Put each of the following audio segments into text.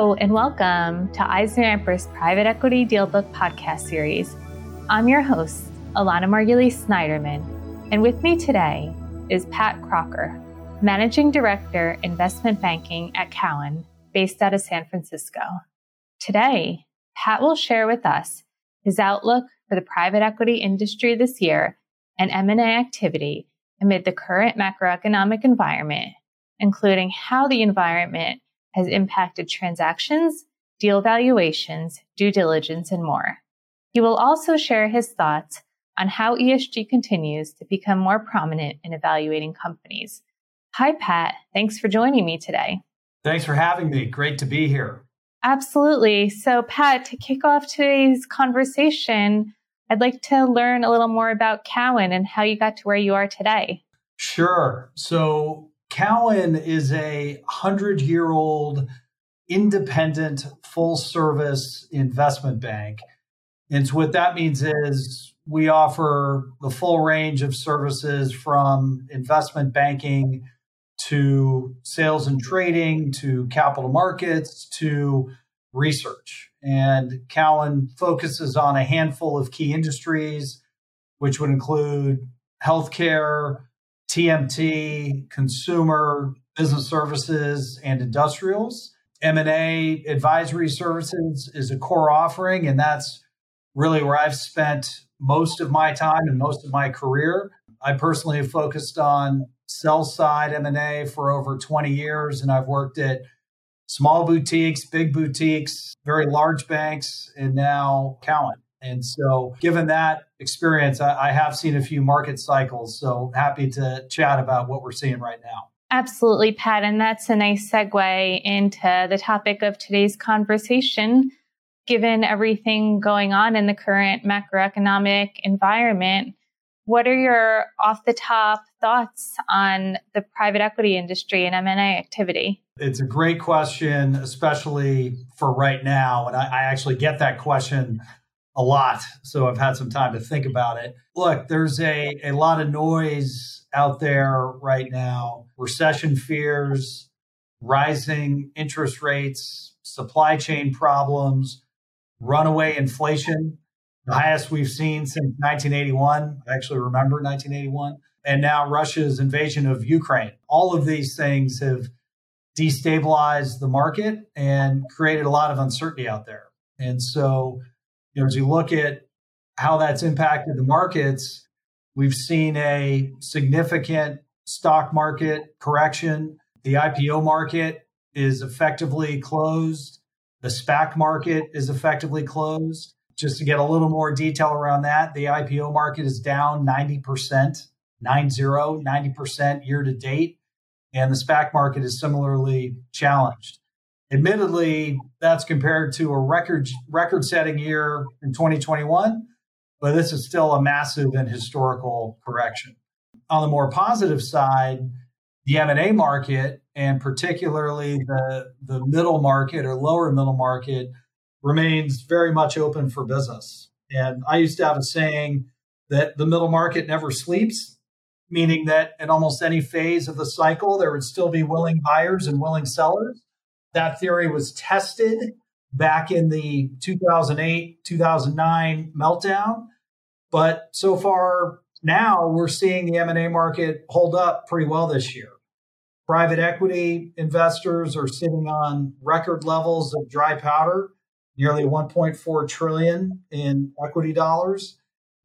And welcome to EisnerAmper's Private Equity Dealbook podcast series. I'm your host, Alana Margulies Snyderman, and with me today is Pat Crocker, Managing Director, Investment Banking at Cowen, based out of San Francisco. Today, Pat will share with us his outlook for the private equity industry this year and M&A activity amid the current macroeconomic environment, including how the environment has impacted transactions, deal valuations, due diligence, and more. He will also share his thoughts on how ESG continues to become more prominent in evaluating companies. Hi, Pat. Thanks for joining me today. Thanks for having me. Great to be here. Absolutely. So, Pat, to kick off today's conversation, I'd like to learn a little more about Cowen and how you got to where you are today. Sure. So, Cowen is a hundred year old independent full service investment bank. And so what that means is we offer the full range of services from investment banking to sales and trading to capital markets to research. And Cowen focuses on a handful of key industries, which would include healthcare, TMT, consumer, business services, and industrials. M&A advisory services is a core offering, and that's really where I've spent most of my time and most of my career. I personally have focused on sell side M&A for over 20 years, and I've worked at small boutiques, big boutiques, very large banks, and now Cowen. And so, given that experience, I, I, have seen a few market cycles. So, happy to chat about what we're seeing right now. Absolutely, Pat. And that's a nice segue into the topic of today's conversation. Given everything going on in the current macroeconomic environment, what are your off the top thoughts on the private equity industry and M&A activity? It's a great question, especially for right now. And I, I actually get that question a lot. So I've had some time to think about it. Look, there's a, a lot of noise out there right now recession fears, rising interest rates, supply chain problems, runaway inflation, the highest we've seen since 1981. I actually remember 1981. And now Russia's invasion of Ukraine. All of these things have destabilized the market and created a lot of uncertainty out there. And so you know, as you look at how that's impacted the markets, we've seen a significant stock market correction. The IPO market is effectively closed. The SPAC market is effectively closed. Just to get a little more detail around that, the IPO market is down 90%, 90, 90% year to date. And the SPAC market is similarly challenged. Admittedly, that's compared to a record record setting year in 2021, but this is still a massive and historical correction. On the more positive side, the M&A market and particularly the the middle market or lower middle market remains very much open for business. And I used to have a saying that the middle market never sleeps, meaning that in almost any phase of the cycle there would still be willing buyers and willing sellers that theory was tested back in the 2008 2009 meltdown. But so far now, we're seeing the M&A market hold up pretty well this year. Private equity investors are sitting on record levels of dry powder, nearly 1.4 trillion in equity dollars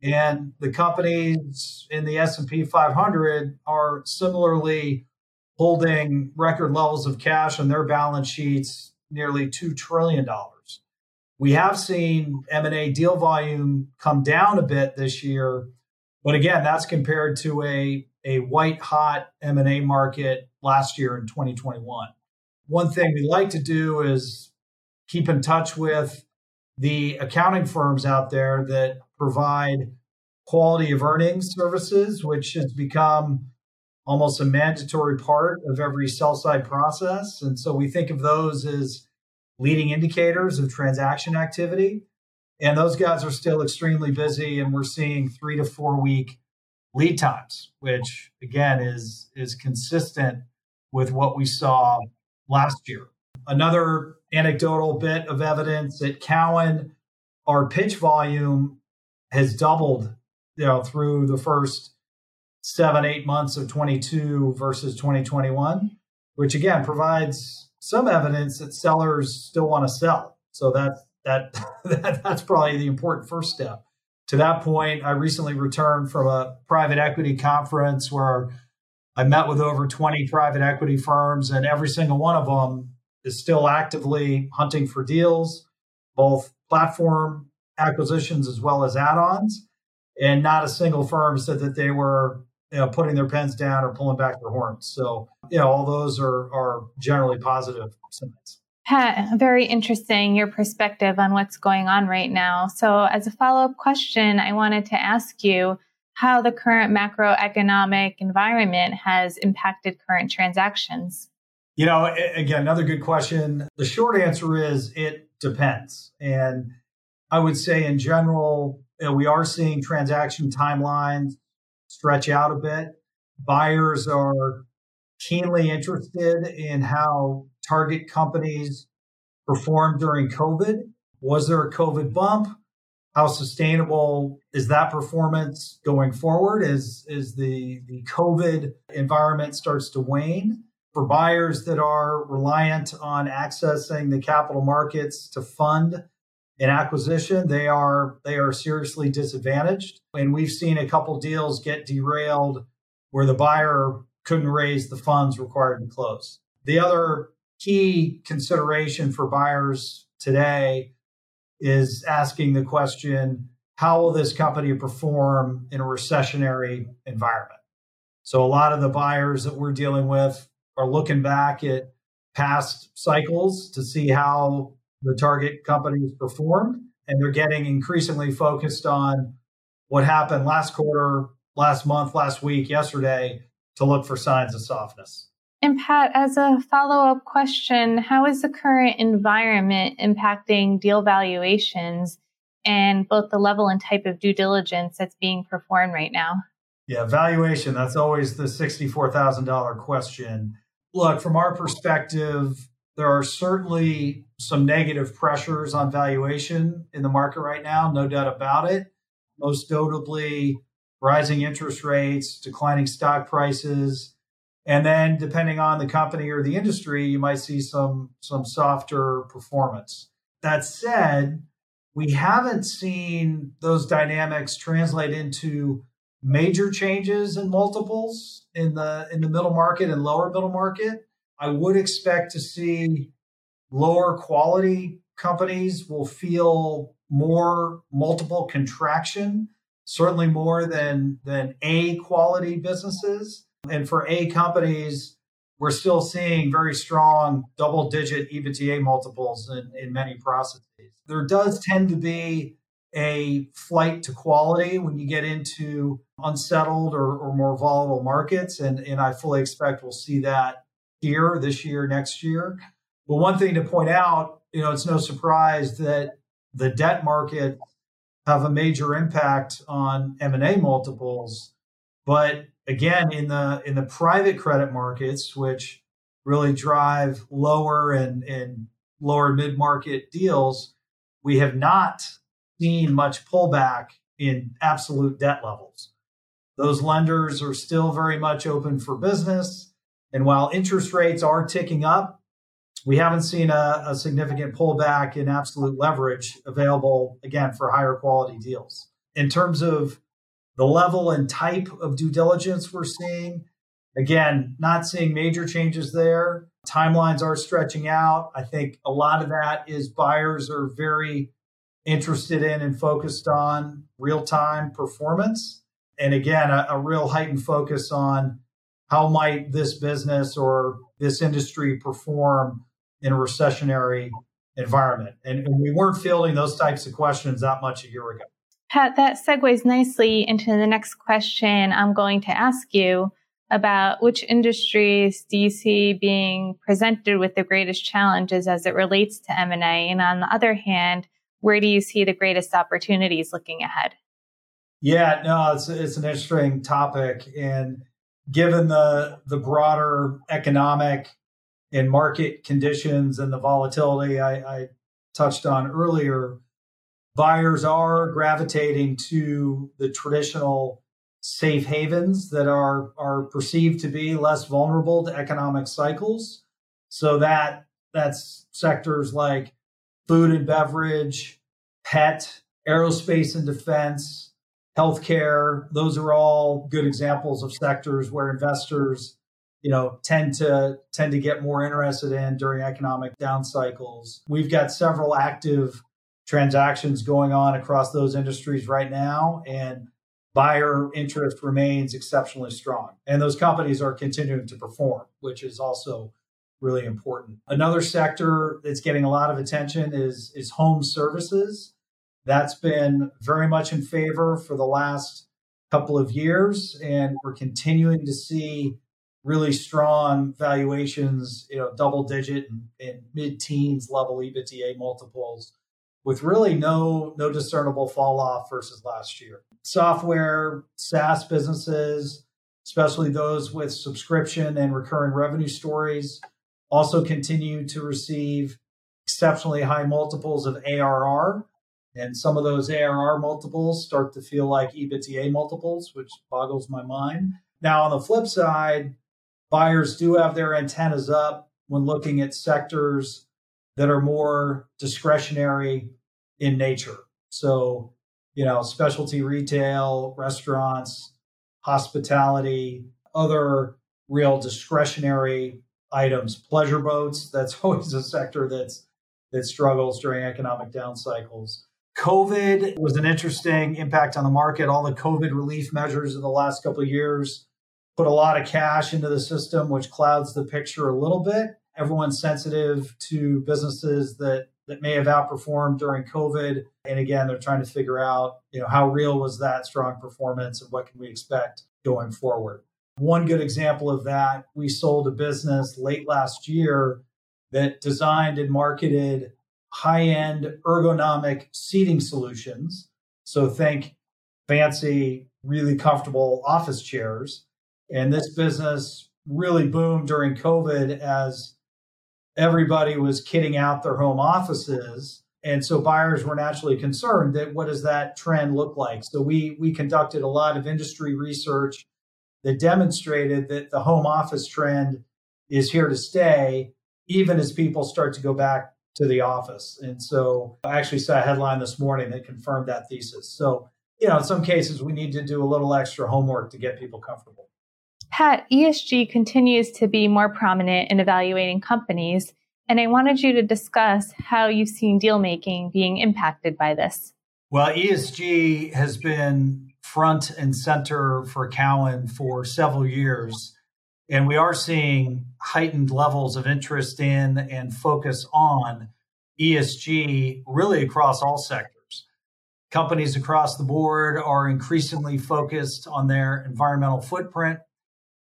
and the companies in the S&P 500 are similarly holding record levels of cash on their balance sheets, nearly $2 trillion. We have seen M&A deal volume come down a bit this year, but again, that's compared to a, a white hot M&A market last year in 2021. One thing we like to do is keep in touch with the accounting firms out there that provide quality of earnings services, which has become almost a mandatory part of every sell side process. And so we think of those as leading indicators of transaction activity. And those guys are still extremely busy, and we're seeing three to four week lead times, which again is, is consistent with what we saw last year. Another anecdotal bit of evidence at Cowen, our pitch volume has doubled, you know, through the first seven, eight months of 22 versus 2021, which again provides some evidence that sellers still want to sell. So that that, that that's probably the important first step. To that point, I recently returned from a private equity conference where I met with over 20 private equity firms, and every single one of them is still actively hunting for deals, both platform acquisitions as well as add-ons. And not a single firm said that they were you know, putting their pens down or pulling back their horns. So, you know, all those are are generally positive signs. Pat, very interesting your perspective on what's going on right now. So, as a follow up question, I wanted to ask you how the current macroeconomic environment has impacted current transactions. You know, again, another good question. The short answer is it depends. And I would say, in general, you know, we are seeing transaction timelines stretch out a bit. Buyers are keenly interested in how target companies performed during COVID. Was there a COVID bump? How sustainable is that performance going forward as, as the, the COVID environment starts to wane? For buyers that are reliant on accessing the capital markets to fund in acquisition, they are they are seriously disadvantaged. And we've seen a couple deals get derailed where the buyer couldn't raise the funds required to close. The other key consideration for buyers today is asking the question how will this company perform in a recessionary environment? So, a lot of the buyers that we're dealing with are looking back at past cycles to see how the target companies performed. And they're getting increasingly focused on what happened last quarter, last month, last week, yesterday to look for signs of softness. And Pat, as a follow up question, how is the current environment impacting deal valuations and both the level and type of due diligence that's being performed right now? Yeah, valuation, that's always the $64,000 question. Look, from our perspective, there are certainly some negative pressures on valuation in the market right now, no doubt about it. Most notably, rising interest rates, declining stock prices, and then depending on the company or the industry, you might see some some softer performance. That said, we haven't seen those dynamics translate into major changes in multiples in the in the middle market and lower middle market I would expect to see lower quality companies will feel more multiple contraction, certainly more than, than A quality businesses. And for A companies, we're still seeing very strong double digit EBITDA multiples in, in many processes. There does tend to be a flight to quality when you get into unsettled or, or more volatile markets. And, and I fully expect we'll see that here this year, next year. But one thing to point out, you know, it's no surprise that the debt market have a major impact on M&A multiples. But again, in the in the private credit markets, which really drive lower and, and lower mid-market deals, we have not seen much pullback in absolute debt levels. Those lenders are still very much open for business. And while interest rates are ticking up, we haven't seen a, a, significant pullback in absolute leverage available, again, for higher quality deals. In terms of the level and type of due diligence we're seeing, again, not seeing major changes there. Timelines are stretching out. I think a lot of that is buyers are very interested in and focused on real time performance. And again, a, a real heightened focus on how might this business or this industry perform in a recessionary environment? And, and, we weren't fielding those types of questions that much a year ago. Pat, that segues nicely into the next question I'm going to ask you about which industries do you see being presented with the greatest challenges as it relates to M&A and on the other hand where do you see the greatest opportunities looking ahead yeah no it's, it's an interesting topic and given the the broader economic and market conditions and the volatility I, I touched on earlier, buyers are gravitating to the traditional safe havens that are are perceived to be less vulnerable to economic cycles. So that that's sectors like food and beverage, pet, aerospace and defense, healthcare. Those are all good examples of sectors where investors, you know, tend to tend to get more interested in during economic down cycles. We've got several active transactions going on across those industries right now and buyer interest remains exceptionally strong and those companies are continuing to perform which is also really important another sector that's getting a lot of attention is is home services that's been very much in favor for the last couple of years and we're continuing to see really strong valuations you know double digit and, and mid-teens level ebitda multiples with really no no discernible fall off versus last year. Software, SaaS businesses, especially those with subscription and recurring revenue stories, also continue to receive exceptionally high multiples of ARR. And some of those ARR multiples start to feel like EBITDA multiples, which boggles my mind. Now, on the flip side, buyers do have their antennas up when looking at sectors that are more discretionary in nature. So, you know, specialty retail, restaurants, hospitality, other real discretionary items, pleasure boats, that's always a sector that's that struggles during economic down cycles. COVID was an interesting impact on the market. All the COVID relief measures in the last couple of years put a lot of cash into the system, which clouds the picture a little bit. Everyone's sensitive to businesses that that may have outperformed during COVID. And again, they're trying to figure out, you know, how real was that strong performance and what can we expect going forward. One good example of that, we sold a business late last year that designed and marketed high-end ergonomic seating solutions. So think fancy, really comfortable office chairs. And this business really boomed during COVID as everybody was kitting out their home offices. And so buyers were naturally concerned that what does that trend look like? So we we conducted a lot of industry research that demonstrated that the home office trend is here to stay, even as people start to go back to the office. And so I actually saw a headline this morning that confirmed that thesis. So, you know, in some cases we need to do a little extra homework to get people comfortable. Pat, ESG continues to be more prominent in evaluating companies, and I wanted you to discuss how you've seen deal making being impacted by this. Well, ESG has been front and center for Cowen for several years, and we are seeing heightened levels of interest in and focus on ESG really across all sectors. Companies across the board are increasingly focused on their environmental footprint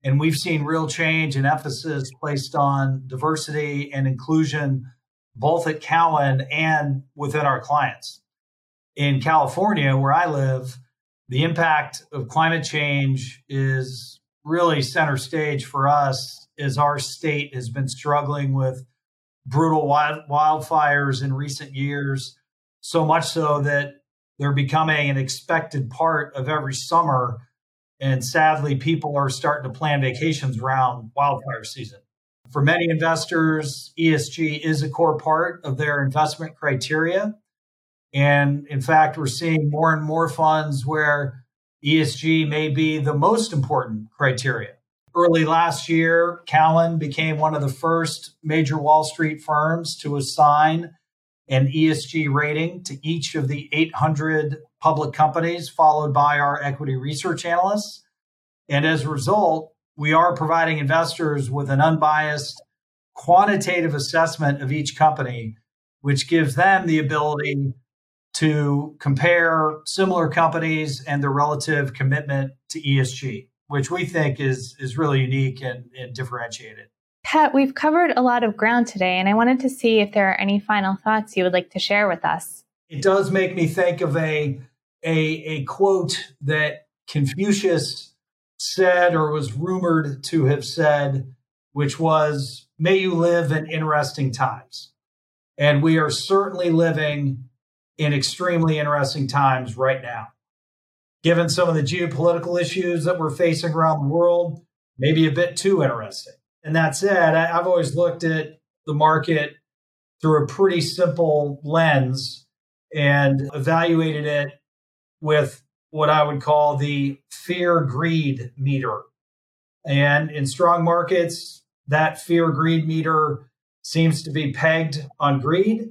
and we've seen real change and emphasis placed on diversity and inclusion, both at Cowen and within our clients. In California, where I live, the impact of climate change is really center stage for us is our state has been struggling with brutal wild, wildfires in recent years, so much so that they're becoming an expected part of every summer and sadly, people are starting to plan vacations around wildfire season. For many investors, ESG is a core part of their investment criteria. And in fact, we're seeing more and more funds where ESG may be the most important criteria. Early last year, Cowen became one of the first major Wall Street firms to assign an ESG rating to each of the 800 public companies, followed by our equity research analysts. And as a result, we are providing investors with an unbiased quantitative assessment of each company, which gives them the ability to compare similar companies and their relative commitment to ESG, which we think is, is really unique and, and differentiated. Pat, we've covered a lot of ground today, and I wanted to see if there are any final thoughts you would like to share with us. It does make me think of a a, a quote that Confucius said or was rumored to have said, which was may you live in interesting times. And we are certainly living in extremely interesting times right now. Given some of the geopolitical issues that we're facing around the world, maybe a bit too interesting. And that said, I've always looked at the market through a pretty simple lens and evaluated it with what I would call the fear greed meter. And in strong markets, that fear greed meter seems to be pegged on greed.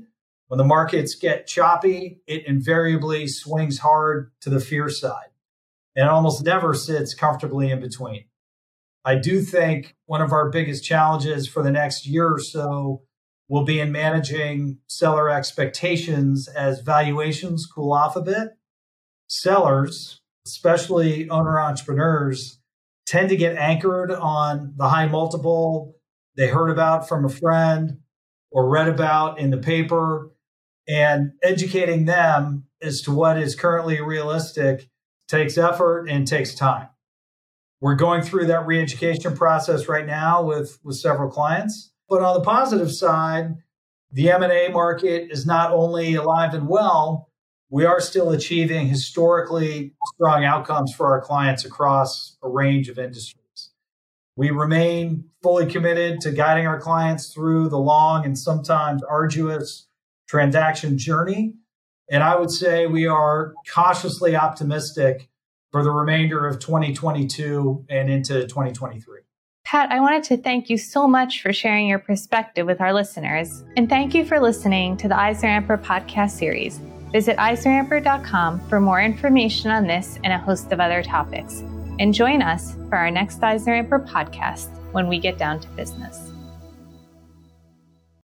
When the markets get choppy, it invariably swings hard to the fear side and almost never sits comfortably in between. I do think one of our biggest challenges for the next year or so will be in managing seller expectations as valuations cool off a bit. Sellers, especially owner entrepreneurs, tend to get anchored on the high multiple they heard about from a friend or read about in the paper and educating them as to what is currently realistic takes effort and takes time. We're going through that re-education process right now with, with several clients. But on the positive side, the M&A market is not only alive and well, we are still achieving historically strong outcomes for our clients across a range of industries. We remain fully committed to guiding our clients through the long and sometimes arduous transaction journey. And I would say we are cautiously optimistic for the remainder of 2022 and into 2023. Pat, I wanted to thank you so much for sharing your perspective with our listeners. And thank you for listening to the EisnerAmper podcast series. Visit EisnerAmper.com for more information on this and a host of other topics. And join us for our next EisnerAmper podcast when we get down to business.